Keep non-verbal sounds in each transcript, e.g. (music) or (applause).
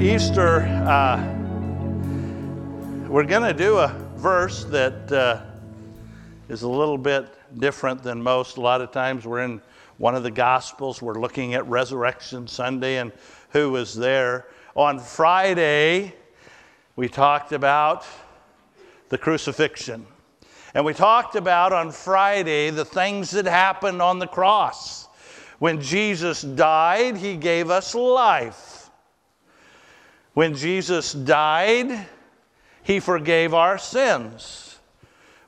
Easter, uh, we're going to do a verse that uh, is a little bit different than most. A lot of times we're in one of the Gospels, we're looking at Resurrection Sunday and who was there. On Friday, we talked about the crucifixion. And we talked about on Friday the things that happened on the cross. When Jesus died, he gave us life. When Jesus died, he forgave our sins.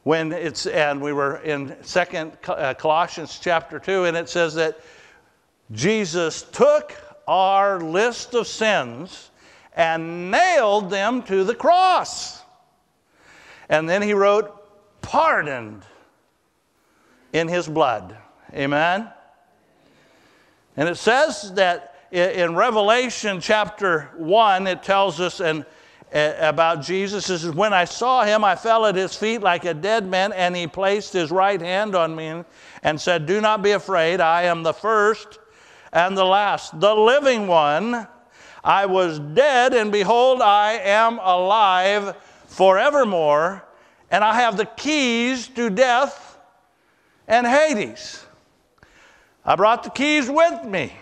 When it's and we were in Second uh, Colossians chapter 2 and it says that Jesus took our list of sins and nailed them to the cross. And then he wrote pardoned in his blood. Amen. And it says that in Revelation chapter 1, it tells us about Jesus. It says, When I saw him, I fell at his feet like a dead man, and he placed his right hand on me and said, Do not be afraid. I am the first and the last, the living one. I was dead, and behold, I am alive forevermore, and I have the keys to death and Hades. I brought the keys with me.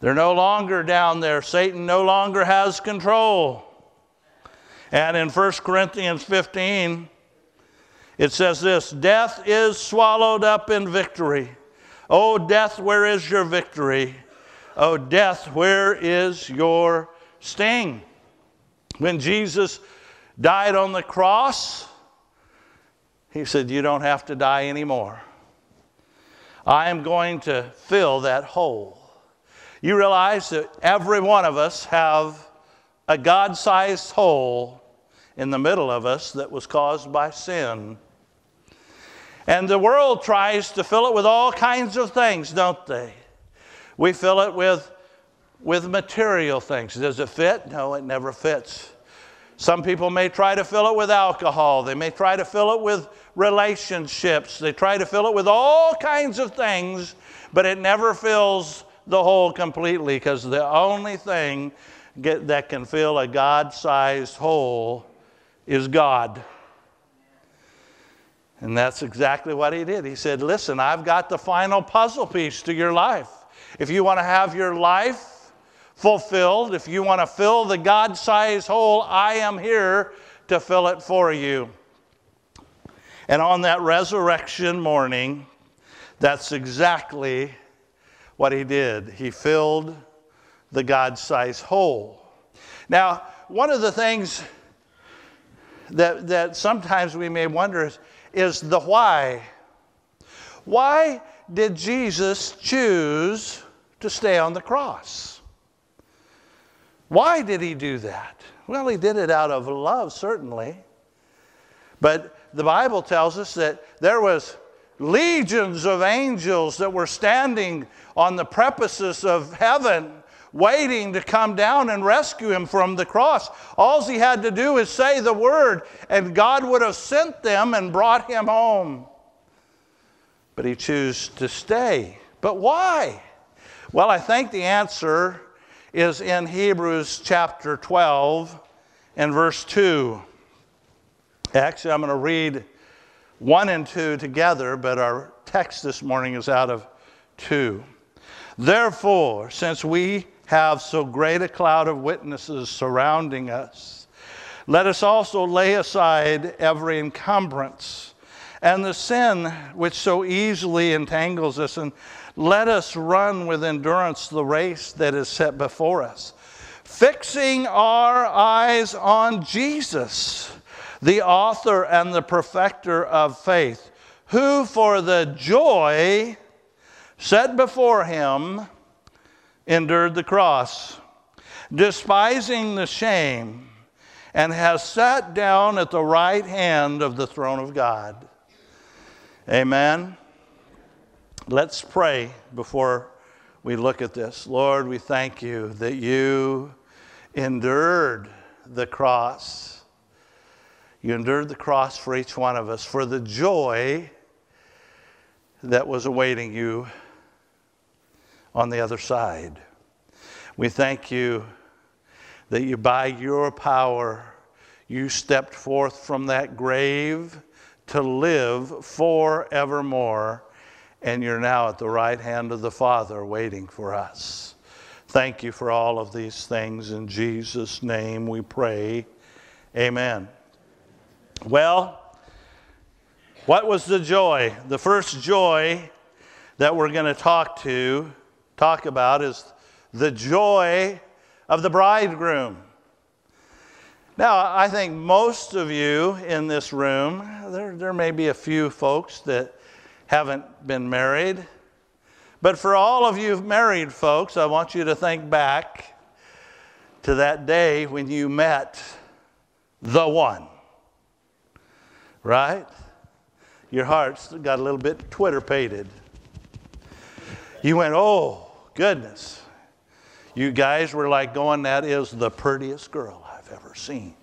They're no longer down there. Satan no longer has control. And in 1 Corinthians 15, it says this Death is swallowed up in victory. O death, where is your victory? O death, where is your sting? When Jesus died on the cross, he said, You don't have to die anymore. I am going to fill that hole. You realize that every one of us have a God sized hole in the middle of us that was caused by sin. And the world tries to fill it with all kinds of things, don't they? We fill it with, with material things. Does it fit? No, it never fits. Some people may try to fill it with alcohol. They may try to fill it with relationships. They try to fill it with all kinds of things, but it never fills the hole completely because the only thing get, that can fill a God sized hole is God. And that's exactly what he did. He said, Listen, I've got the final puzzle piece to your life. If you want to have your life fulfilled, if you want to fill the God sized hole, I am here to fill it for you. And on that resurrection morning, that's exactly what he did. He filled the God sized hole. Now, one of the things that, that sometimes we may wonder is, is the why. Why did Jesus choose to stay on the cross? Why did he do that? Well, he did it out of love, certainly. But the Bible tells us that there was legions of angels that were standing on the premises of heaven waiting to come down and rescue him from the cross. All he had to do is say the word, and God would have sent them and brought him home. But he chose to stay. But why? Well, I think the answer is in Hebrews chapter 12 and verse 2. Actually, I'm going to read 1 and 2 together, but our text this morning is out of 2. Therefore, since we have so great a cloud of witnesses surrounding us, let us also lay aside every encumbrance and the sin which so easily entangles us, and let us run with endurance the race that is set before us, fixing our eyes on Jesus the author and the perfecter of faith, who for the joy set before him endured the cross, despising the shame, and has sat down at the right hand of the throne of God. Amen. Let's pray before we look at this. Lord, we thank you that you endured the cross you endured the cross for each one of us, for the joy that was awaiting you on the other side. We thank you that you, by your power, you stepped forth from that grave to live forevermore, and you're now at the right hand of the Father waiting for us. Thank you for all of these things. In Jesus' name we pray. Amen. Well, what was the joy? The first joy that we're going to talk to, talk about is the joy of the bridegroom. Now, I think most of you in this room, there, there may be a few folks that haven't been married. But for all of you married folks, I want you to think back to that day when you met the one. Right? Your heart's got a little bit Twitter pated. You went, oh, goodness. You guys were like going, that is the prettiest girl I've ever seen.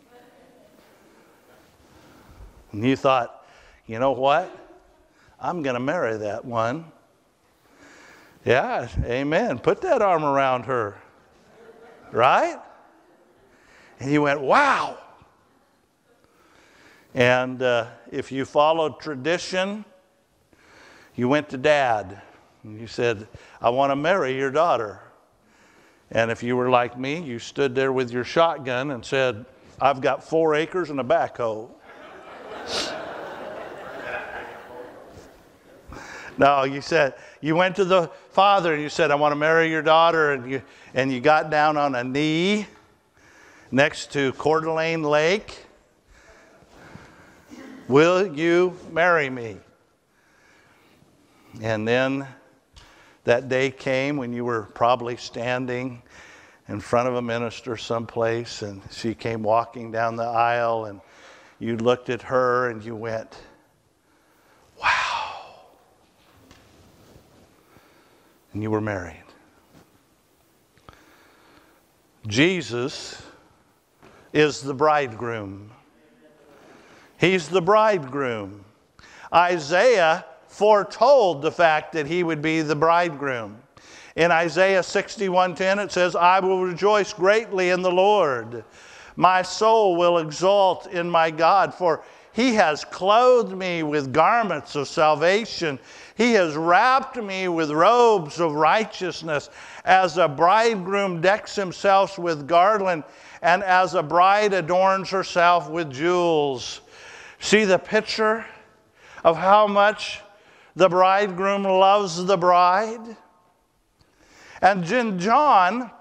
And you thought, you know what? I'm going to marry that one. Yeah, amen. Put that arm around her. Right? And you went, wow. And uh, if you followed tradition, you went to dad and you said, I want to marry your daughter. And if you were like me, you stood there with your shotgun and said, I've got four acres and a backhoe. (laughs) no, you said, you went to the father and you said, I want to marry your daughter. And you, and you got down on a knee next to Coeur d'Alene Lake. Will you marry me? And then that day came when you were probably standing in front of a minister someplace, and she came walking down the aisle, and you looked at her and you went, Wow. And you were married. Jesus is the bridegroom. He's the bridegroom. Isaiah foretold the fact that he would be the bridegroom. In Isaiah 61:10 it says, "I will rejoice greatly in the Lord. My soul will exult in my God, for he has clothed me with garments of salvation. He has wrapped me with robes of righteousness, as a bridegroom decks himself with garland, and as a bride adorns herself with jewels." See the picture of how much the bridegroom loves the bride. And John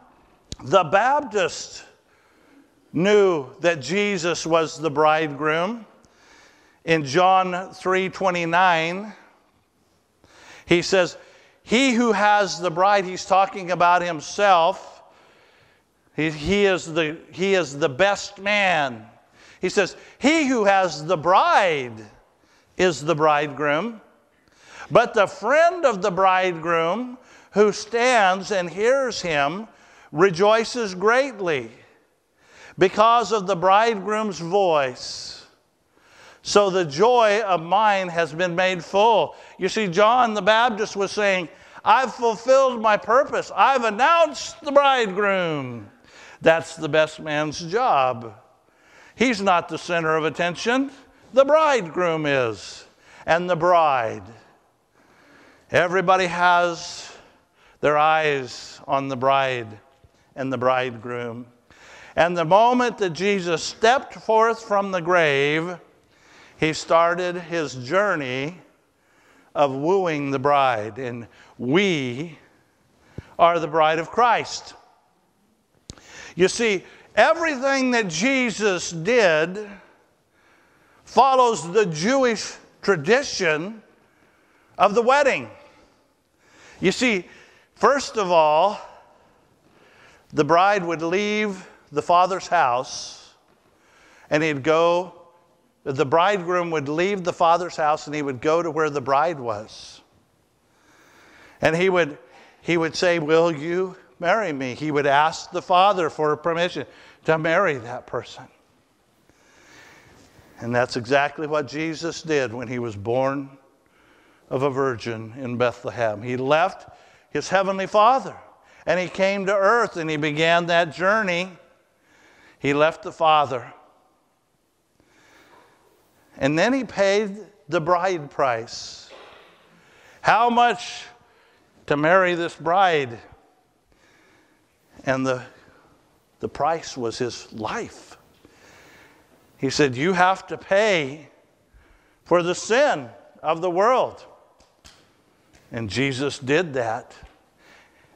the Baptist knew that Jesus was the bridegroom. In John 3:29, he says, "He who has the bride," he's talking about himself. He, he, is the, he is the best man. He says, He who has the bride is the bridegroom. But the friend of the bridegroom who stands and hears him rejoices greatly because of the bridegroom's voice. So the joy of mine has been made full. You see, John the Baptist was saying, I've fulfilled my purpose. I've announced the bridegroom. That's the best man's job. He's not the center of attention, the bridegroom is, and the bride. Everybody has their eyes on the bride and the bridegroom. And the moment that Jesus stepped forth from the grave, he started his journey of wooing the bride. And we are the bride of Christ. You see, everything that Jesus did follows the Jewish tradition of the wedding. You see, first of all, the bride would leave the father's house and he'd go, the bridegroom would leave the father's house and he would go to where the bride was. And he would, he would say, Will you marry me? He would ask the father for permission to marry that person. And that's exactly what Jesus did when he was born of a virgin in Bethlehem. He left his heavenly Father and he came to earth and he began that journey He left the father. And then he paid the bride price. How much to marry this bride? And the, the price was his life. He said, You have to pay for the sin of the world. And Jesus did that.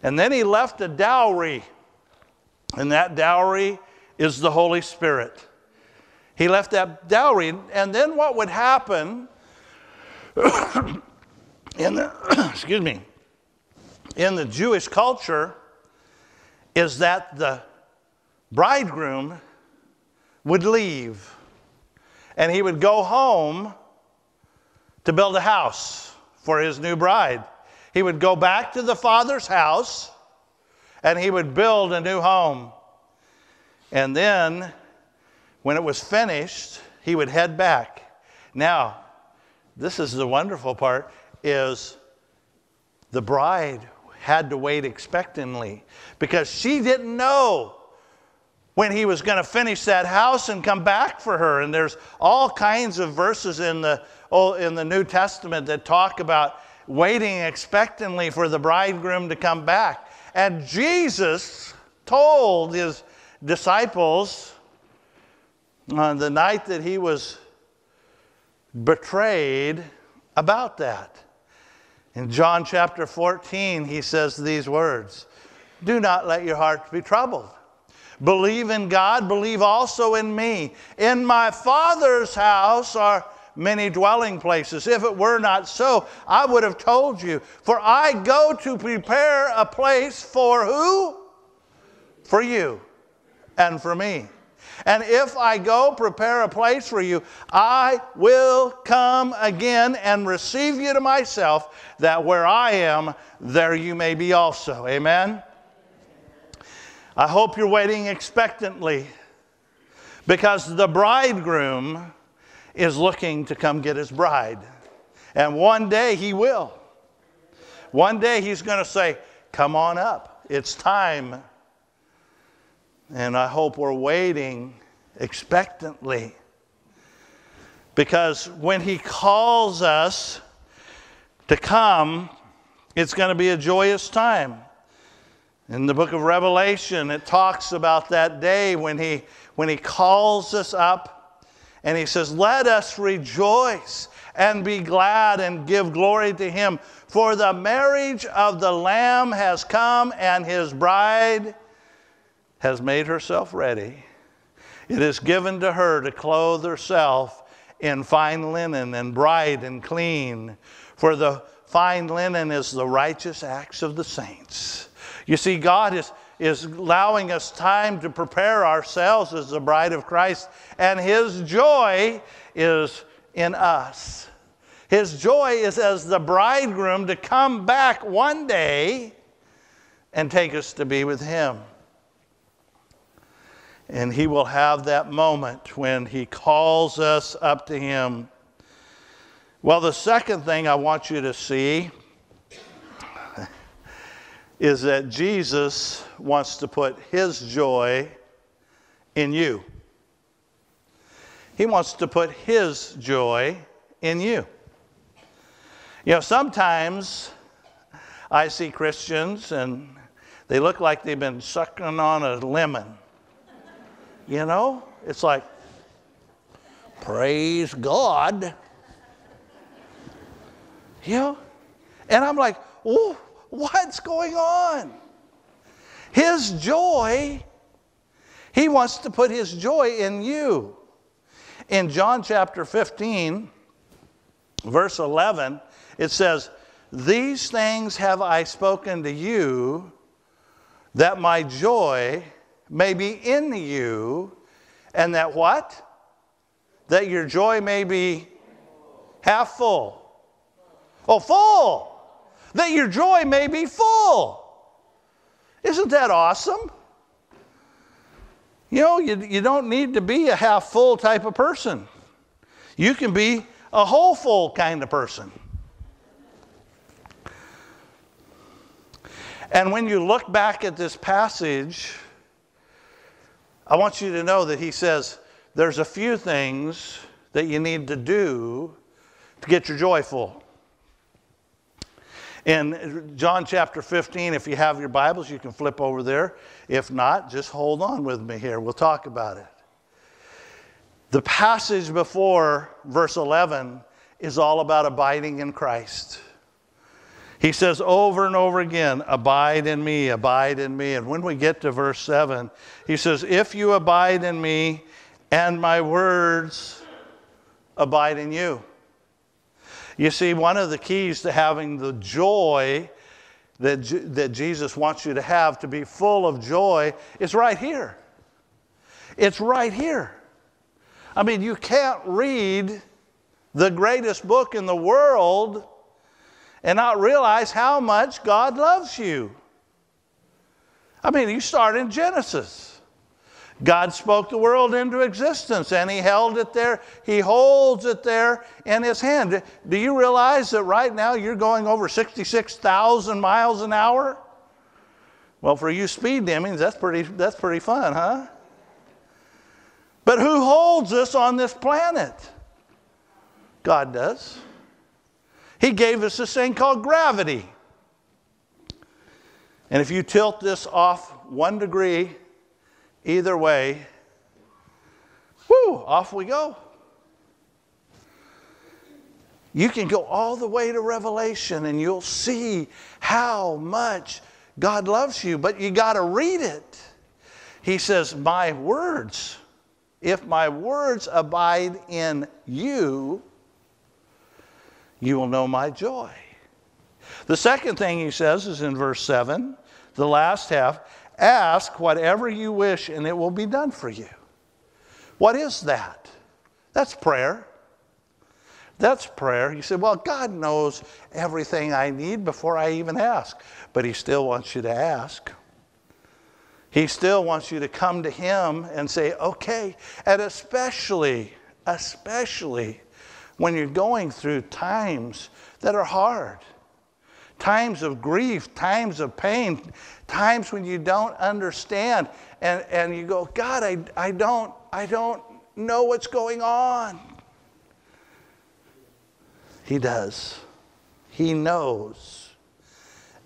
And then he left a dowry, and that dowry is the Holy Spirit. He left that dowry, and then what would happen (coughs) in the, (coughs) excuse me, in the Jewish culture is that the bridegroom would leave and he would go home to build a house for his new bride. He would go back to the father's house and he would build a new home. And then, when it was finished, he would head back. Now, this is the wonderful part is the bride had to wait expectantly because she didn't know when he was going to finish that house and come back for her. And there's all kinds of verses in the, in the New Testament that talk about waiting expectantly for the bridegroom to come back. And Jesus told his disciples on the night that he was betrayed about that. In John chapter 14, he says these words Do not let your hearts be troubled. Believe in God, believe also in me. In my Father's house are many dwelling places. If it were not so, I would have told you. For I go to prepare a place for who? For you and for me. And if I go prepare a place for you, I will come again and receive you to myself, that where I am, there you may be also. Amen. I hope you're waiting expectantly because the bridegroom is looking to come get his bride. And one day he will. One day he's going to say, Come on up, it's time. And I hope we're waiting expectantly. Because when he calls us to come, it's going to be a joyous time. In the book of Revelation, it talks about that day when he, when he calls us up and he says, Let us rejoice and be glad and give glory to him. For the marriage of the Lamb has come and his bride has made herself ready. It is given to her to clothe herself in fine linen and bright and clean. For the fine linen is the righteous acts of the saints. You see, God is, is allowing us time to prepare ourselves as the bride of Christ, and His joy is in us. His joy is as the bridegroom to come back one day and take us to be with Him. And He will have that moment when He calls us up to Him. Well, the second thing I want you to see is that Jesus wants to put his joy in you. He wants to put his joy in you. You know, sometimes I see Christians and they look like they've been sucking on a lemon. You know, it's like, praise God. You know, and I'm like, oh, what's going on? His joy, he wants to put his joy in you. In John chapter 15, verse 11, it says, These things have I spoken to you, that my joy may be in you, and that what? That your joy may be half full. Oh, full that your joy may be full. Isn't that awesome? You know, you, you don't need to be a half full type of person. You can be a whole full kind of person. And when you look back at this passage, I want you to know that he says there's a few things that you need to do to get your joy full. In John chapter 15, if you have your Bibles, you can flip over there. If not, just hold on with me here. We'll talk about it. The passage before verse 11 is all about abiding in Christ. He says over and over again, Abide in me, abide in me. And when we get to verse 7, he says, If you abide in me and my words abide in you. You see, one of the keys to having the joy that, that Jesus wants you to have, to be full of joy, is right here. It's right here. I mean, you can't read the greatest book in the world and not realize how much God loves you. I mean, you start in Genesis. God spoke the world into existence and He held it there. He holds it there in His hand. Do you realize that right now you're going over 66,000 miles an hour? Well, for you speed demons, that's pretty, that's pretty fun, huh? But who holds us on this planet? God does. He gave us this thing called gravity. And if you tilt this off one degree either way, whoo, off we go. You can go all the way to Revelation and you'll see how much God loves you, but you got to read it. He says, My words, if my words abide in you, you will know my joy. The second thing he says is in verse 7, the last half ask whatever you wish and it will be done for you. What is that? That's prayer. That's prayer. You said, Well, God knows everything I need before I even ask, but He still wants you to ask. He still wants you to come to Him and say, Okay, and especially, especially when you're going through times that are hard times of grief, times of pain, times when you don't understand and, and you go, God, I, I, don't, I don't know what's going on. He does. He knows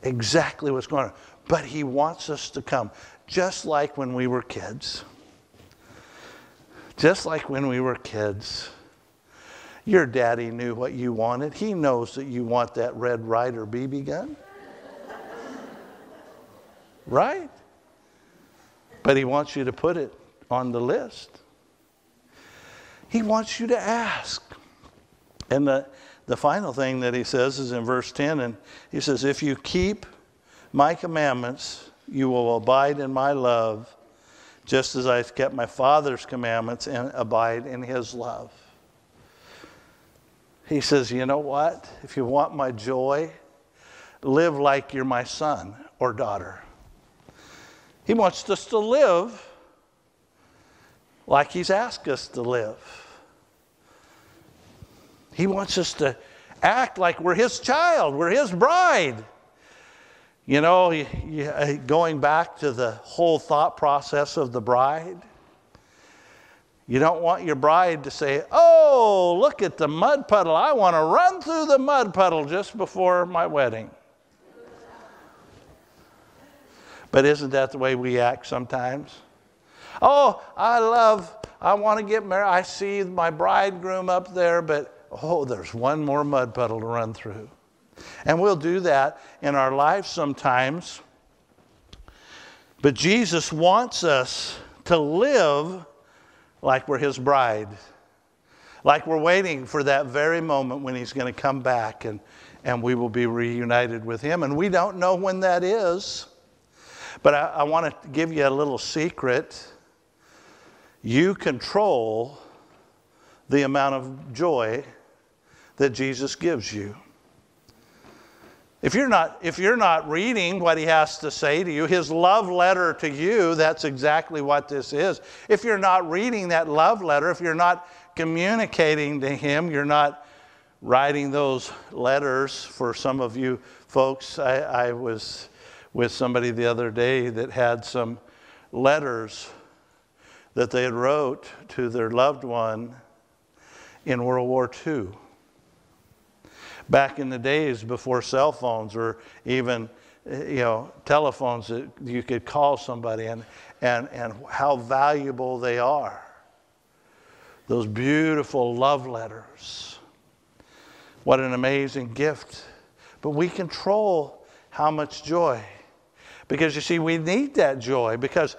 exactly what's going on. But He wants us to come, just like when we were kids. Just like when we were kids. Your daddy knew what you wanted. He knows that you want that Red Ryder BB gun. right? But he wants you to put it on the list. He wants you to ask. And the, the final thing that he says is in verse 10, and he says, If you keep my commandments, you will abide in my love, just as I've kept my Father's commandments and abide in his love. He says, You know what? If you want my joy, live like you're my son or daughter. He wants us to live like He's asked us to live. He wants us to act like we're His child, we're His bride. You know, uh, going back to the whole thought process of the bride. You don't want your bride to say, Oh, look at the mud puddle. I want to run through the mud puddle just before my wedding. But isn't that the way we act sometimes? Oh, I love, I want to get married. I see my bridegroom up there, but oh, there's one more mud puddle to run through. And we'll do that in our lives sometimes. But Jesus wants us to live like we're his bride, like we're waiting for that very moment when he's going to come back and, and we will be reunited with him. And we don't know when that is. But I, I want to give you a little secret. You control the amount of joy that Jesus gives you. If you're, not, if you're not reading what he has to say to you, his love letter to you, that's exactly what this is. If you're not reading that love letter, if you're not communicating to him, you're not writing those letters. For some of you folks, I, I was with somebody the other day that had some letters that they had wrote to their loved one in World War II. Back in the days before cell phones or even you know telephones that you could call somebody and, and, and how valuable they are. Those beautiful love letters. What an amazing gift. But we control how much joy. Because you see, we need that joy because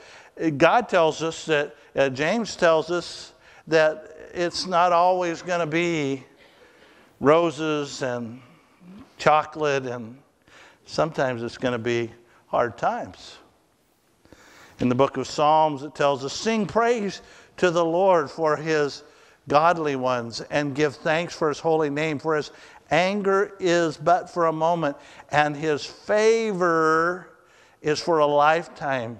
God tells us that, uh, James tells us that it's not always going to be roses and chocolate, and sometimes it's going to be hard times. In the book of Psalms, it tells us sing praise to the Lord for his godly ones and give thanks for his holy name, for his anger is but for a moment, and his favor is for a lifetime.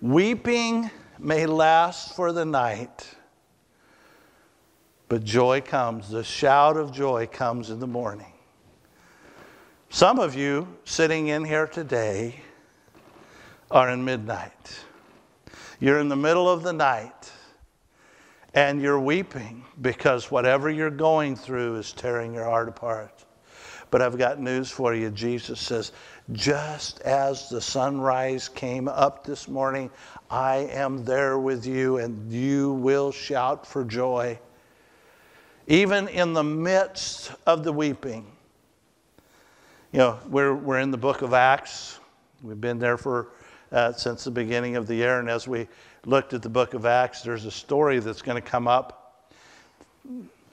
Weeping may last for the night, but joy comes. The shout of joy comes in the morning. Some of you sitting in here today are in midnight. You're in the middle of the night and you're weeping because whatever you're going through is tearing your heart apart. But I've got news for you. Jesus says, just as the sunrise came up this morning, I am there with you, and you will shout for joy. Even in the midst of the weeping. You know, we're, we're in the book of Acts. We've been there for uh, since the beginning of the year, and as we looked at the book of Acts, there's a story that's going to come up,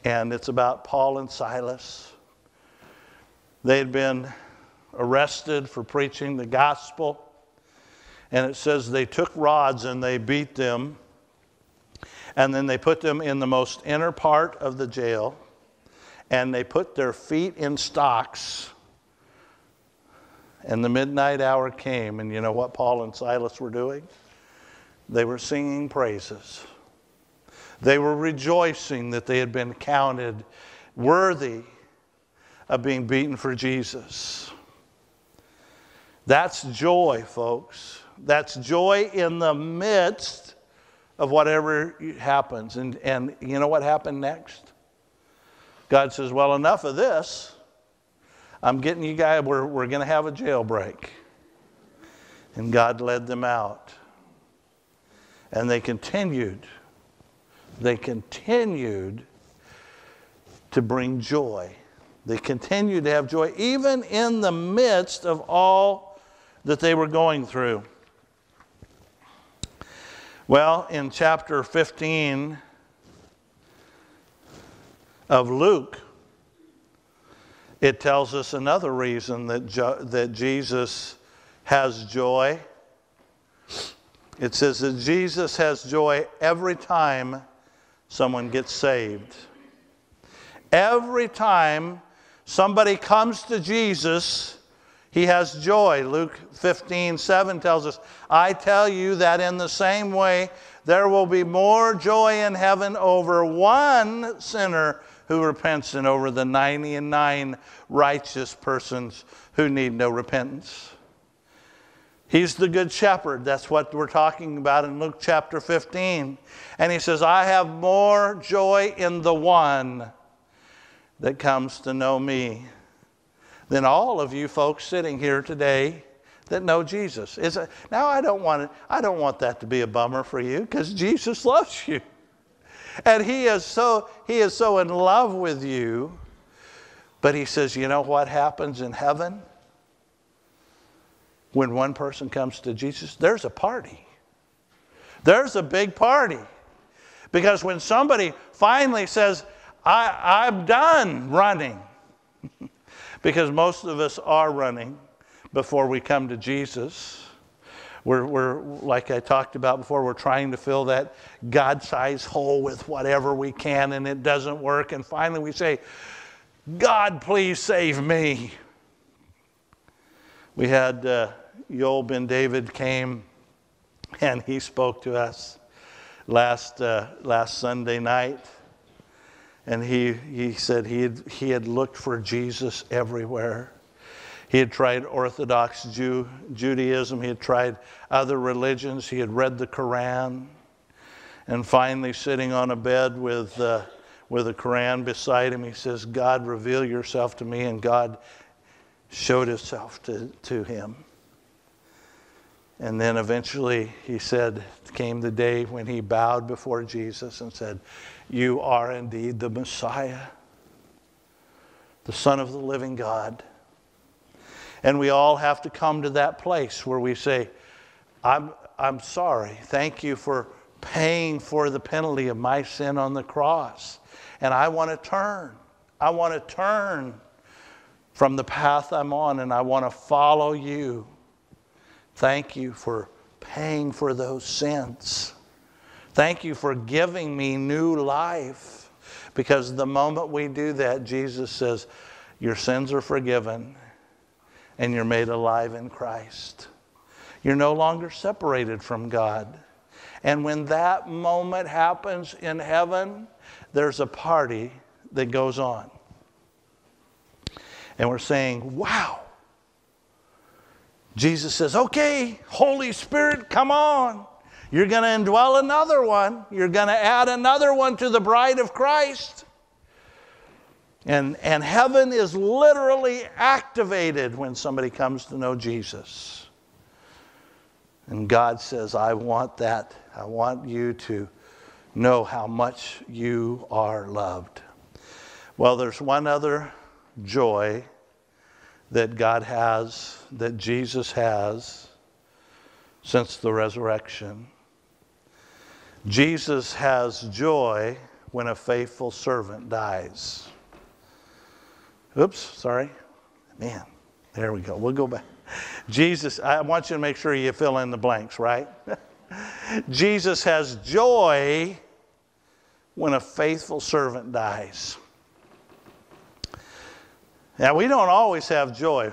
and it's about Paul and Silas. They had been arrested for preaching the gospel. And it says they took rods and they beat them. And then they put them in the most inner part of the jail. And they put their feet in stocks. And the midnight hour came. And you know what Paul and Silas were doing? They were singing praises. They were rejoicing that they had been counted worthy of being beaten for Jesus. That's joy, folks. That's joy in the midst of whatever happens. And, and you know what happened next? God says, Well, enough of this. I'm getting you guys, we're, we're going to have a jailbreak. And God led them out. And they continued. They continued to bring joy. They continued to have joy, even in the midst of all that they were going through. Well, in chapter 15 of Luke, it tells us another reason that, jo- that Jesus has joy. It says that Jesus has joy every time someone gets saved. Every time somebody comes to Jesus, he has joy. Luke 15, 7 tells us, I tell you that in the same way, there will be more joy in heaven over one sinner who repents than over the 99 righteous persons who need no repentance. He's the good shepherd. That's what we're talking about in Luke chapter 15. And he says, I have more joy in the one that comes to know me than all of you folks sitting here today that know Jesus. Is now I don't want it, I don't want that to be a bummer for you because Jesus (laughs) loves you. And he is so he is so in love with you. But he says, you know what happens in heaven? When one person comes to Jesus, there's a party. There's a big party. Because when somebody finally says, I, I'm done running, because most of us are running before we come to Jesus. We're, we're, like I talked about before, we're trying to fill that God sized hole with whatever we can, and it doesn't work. And finally, we say, God, please save me. We had uh, Yoel Ben David came and he spoke to us last, uh, last Sunday night. And he, he said he had, he had looked for Jesus everywhere. He had tried Orthodox Jew, Judaism, he had tried other religions, he had read the Quran. And finally, sitting on a bed with, uh, with a Quran beside him, he says, God, reveal yourself to me. And God showed himself to, to him. And then eventually he said, came the day when he bowed before Jesus and said, You are indeed the Messiah, the Son of the living God. And we all have to come to that place where we say, I'm, I'm sorry. Thank you for paying for the penalty of my sin on the cross. And I want to turn. I want to turn from the path I'm on and I want to follow you. Thank you for paying for those sins. Thank you for giving me new life. Because the moment we do that, Jesus says, Your sins are forgiven and you're made alive in Christ. You're no longer separated from God. And when that moment happens in heaven, there's a party that goes on. And we're saying, Wow, Jesus says, okay, Holy Spirit, come on. You're going to indwell another one. You're going to add another one to the bride of Christ. And, and heaven is literally activated when somebody comes to know Jesus. And God says, I want that. I want you to know how much you are loved. Well, there's one other joy that God has, that Jesus has since the resurrection. Jesus has joy when a faithful servant dies. Oops, sorry. Man, there we go. We'll go back. Jesus, I want you to make sure you fill in the blanks, right? (laughs) Jesus has joy when a faithful servant dies. Now, we don't always have joy.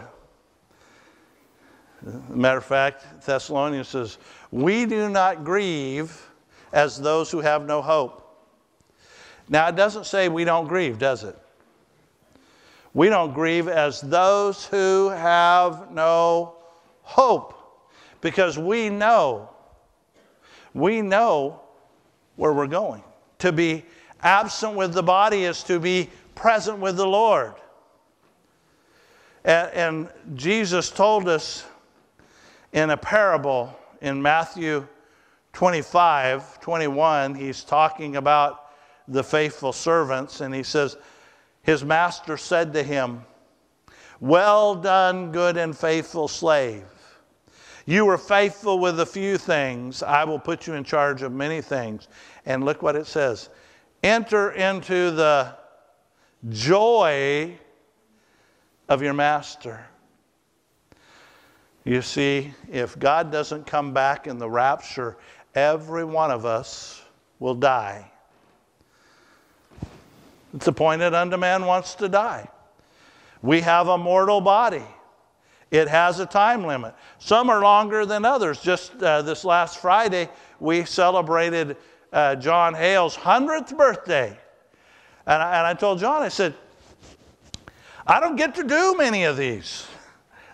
Matter of fact, Thessalonians says, We do not grieve as those who have no hope. Now, it doesn't say we don't grieve, does it? We don't grieve as those who have no hope because we know, we know where we're going. To be absent with the body is to be present with the Lord. And, and Jesus told us in a parable in Matthew 25, 21, he's talking about the faithful servants, and he says, His master said to him, Well done, good and faithful slave. You were faithful with a few things. I will put you in charge of many things. And look what it says enter into the joy of your master. You see, if God doesn't come back in the rapture, every one of us will die. It's appointed unto man wants to die. We have a mortal body. It has a time limit. Some are longer than others. Just uh, this last Friday, we celebrated uh, John Hale's 100th birthday. And I, and I told John, I said, I don't get to do many of these.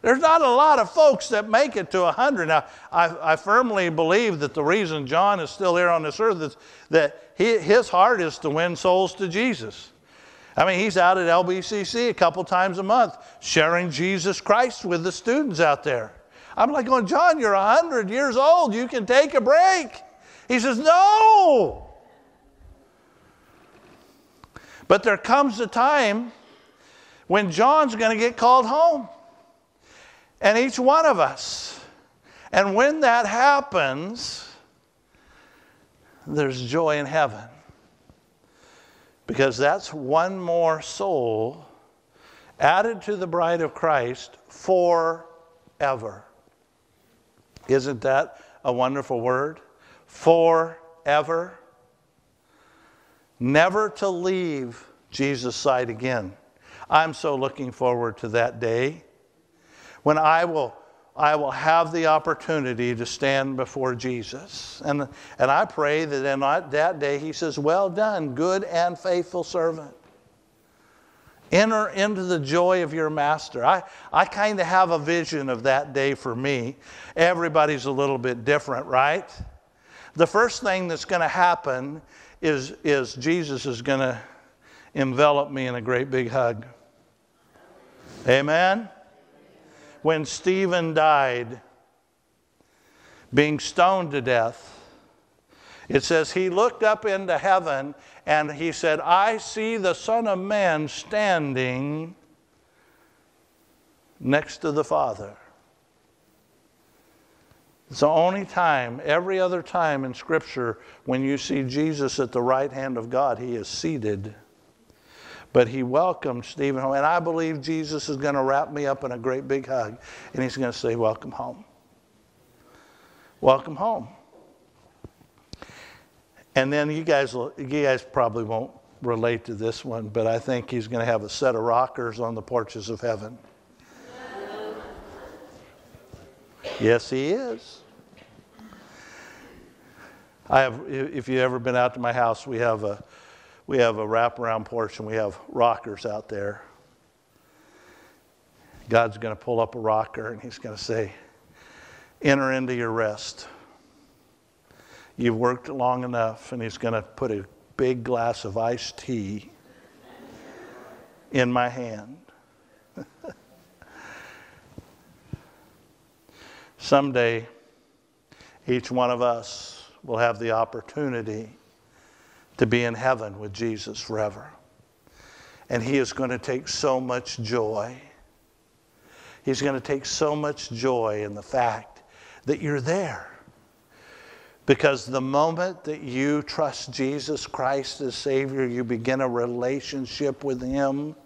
There's not a lot of folks that make it to 100. Now, I, I firmly believe that the reason John is still here on this earth is that he, his heart is to win souls to Jesus. I mean, he's out at LBCC a couple times a month sharing Jesus Christ with the students out there. I'm like going, John, you're 100 years old. You can take a break. He says, No. But there comes a time when John's going to get called home. And each one of us. And when that happens, there's joy in heaven. Because that's one more soul added to the bride of Christ forever. Isn't that a wonderful word? Forever. Never to leave Jesus' side again. I'm so looking forward to that day when I will, I will have the opportunity to stand before Jesus. And, and I pray that in that day he says, Well done, good and faithful servant. Enter into the joy of your master. I, I kind of have a vision of that day for me. Everybody's a little bit different, right? the first thing that's going to happen is, is Jesus is going to envelop me in a great big hug. Amen? When Stephen died, being stoned to death, it says he looked up into heaven and he said, I see the Son of Man standing next to the Father. It's the only time, every other time in Scripture, when you see Jesus at the right hand of God, he is seated. But he welcomed Stephen home. And I believe Jesus is going to wrap me up in a great big hug. And he's going to say, Welcome home. Welcome home. And then you guys, you guys probably won't relate to this one, but I think he's going to have a set of rockers on the porches of heaven. Yes, he is. I have, if you've ever been out to my house, we have a, we have a wraparound porch and we have rockers out there. God's going to pull up a rocker and he's going to say, enter into your rest. You've worked long enough, and he's going to put a big glass of iced tea in my hand. (laughs) Someday, each one of us will have the opportunity to be in heaven with Jesus forever. And He is going to take so much joy. He's going to take so much joy in the fact that you're there. Because the moment that you trust Jesus Christ as Savior, you begin a relationship with Him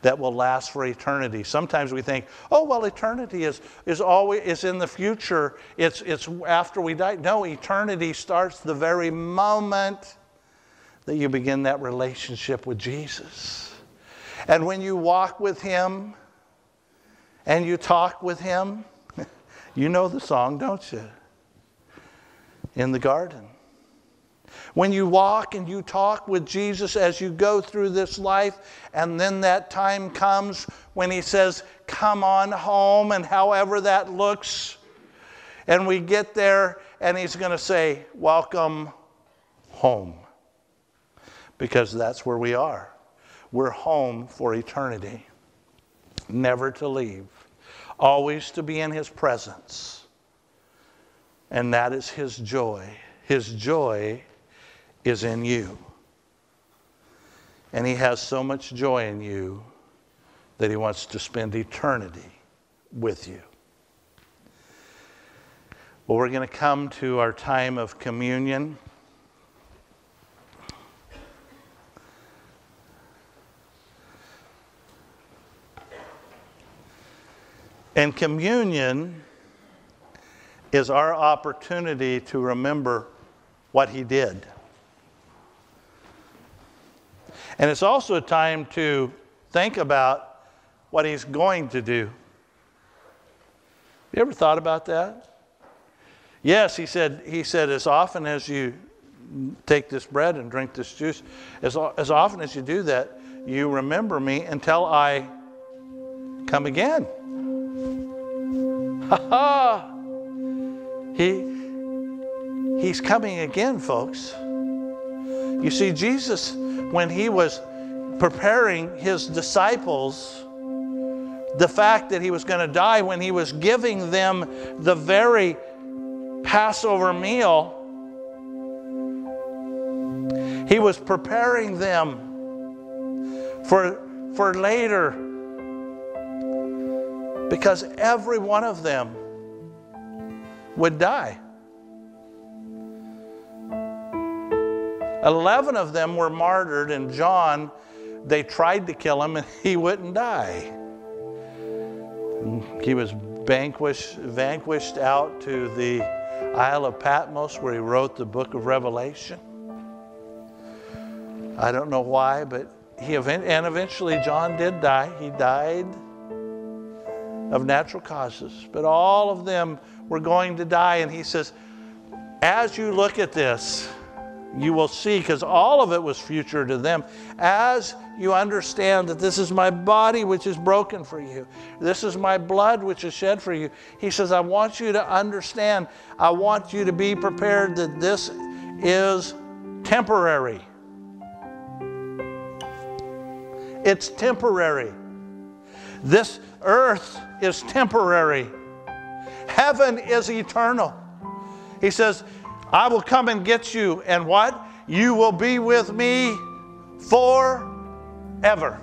that will last for eternity. Sometimes we think, oh, well, eternity is, is always is in the future. It's, it's after we die. No, eternity starts the very moment that you begin that relationship with Jesus. And when you walk with Him and you talk with Him, (laughs) you know the song, don't you? In the garden. When you walk and you talk with Jesus as you go through this life, and then that time comes when He says, Come on home, and however that looks, and we get there, and He's going to say, Welcome home. Because that's where we are. We're home for eternity, never to leave, always to be in His presence. And that is His joy. His joy is in you. And He has so much joy in you that He wants to spend eternity with you. Well, we're going to come to our time of communion. And communion is our opportunity to remember what he did. And it's also a time to think about what he's going to do. You ever thought about that? Yes, he said, he said, as often as you take this bread and drink this juice, as, as often as you do that, you remember me until I come again. (laughs) He, he's coming again, folks. You see, Jesus when he was preparing his disciples the fact that he was going to die, when he was giving them the very Passover meal, he was preparing them for, for later. Because every one of them would die. 11 of them were martyred, and John, they tried to kill him, and (laughs) he wouldn't die. He was vanquished, vanquished out to the Isle of Patmos where he wrote the book of Revelation. I don't know why, but he and eventually John did die. He died of natural causes, but all of them were going to die. And he says, as you look at this, you will see, because all of it was future to them, as you understand that this is my body which is broken for you, this is my blood which is shed for you. He says, I want you to understand, I want you to be prepared that this is temporary. It's temporary. This earth is temporary. Heaven is eternal. He says, I will come and get you, and what? You will be with me forever.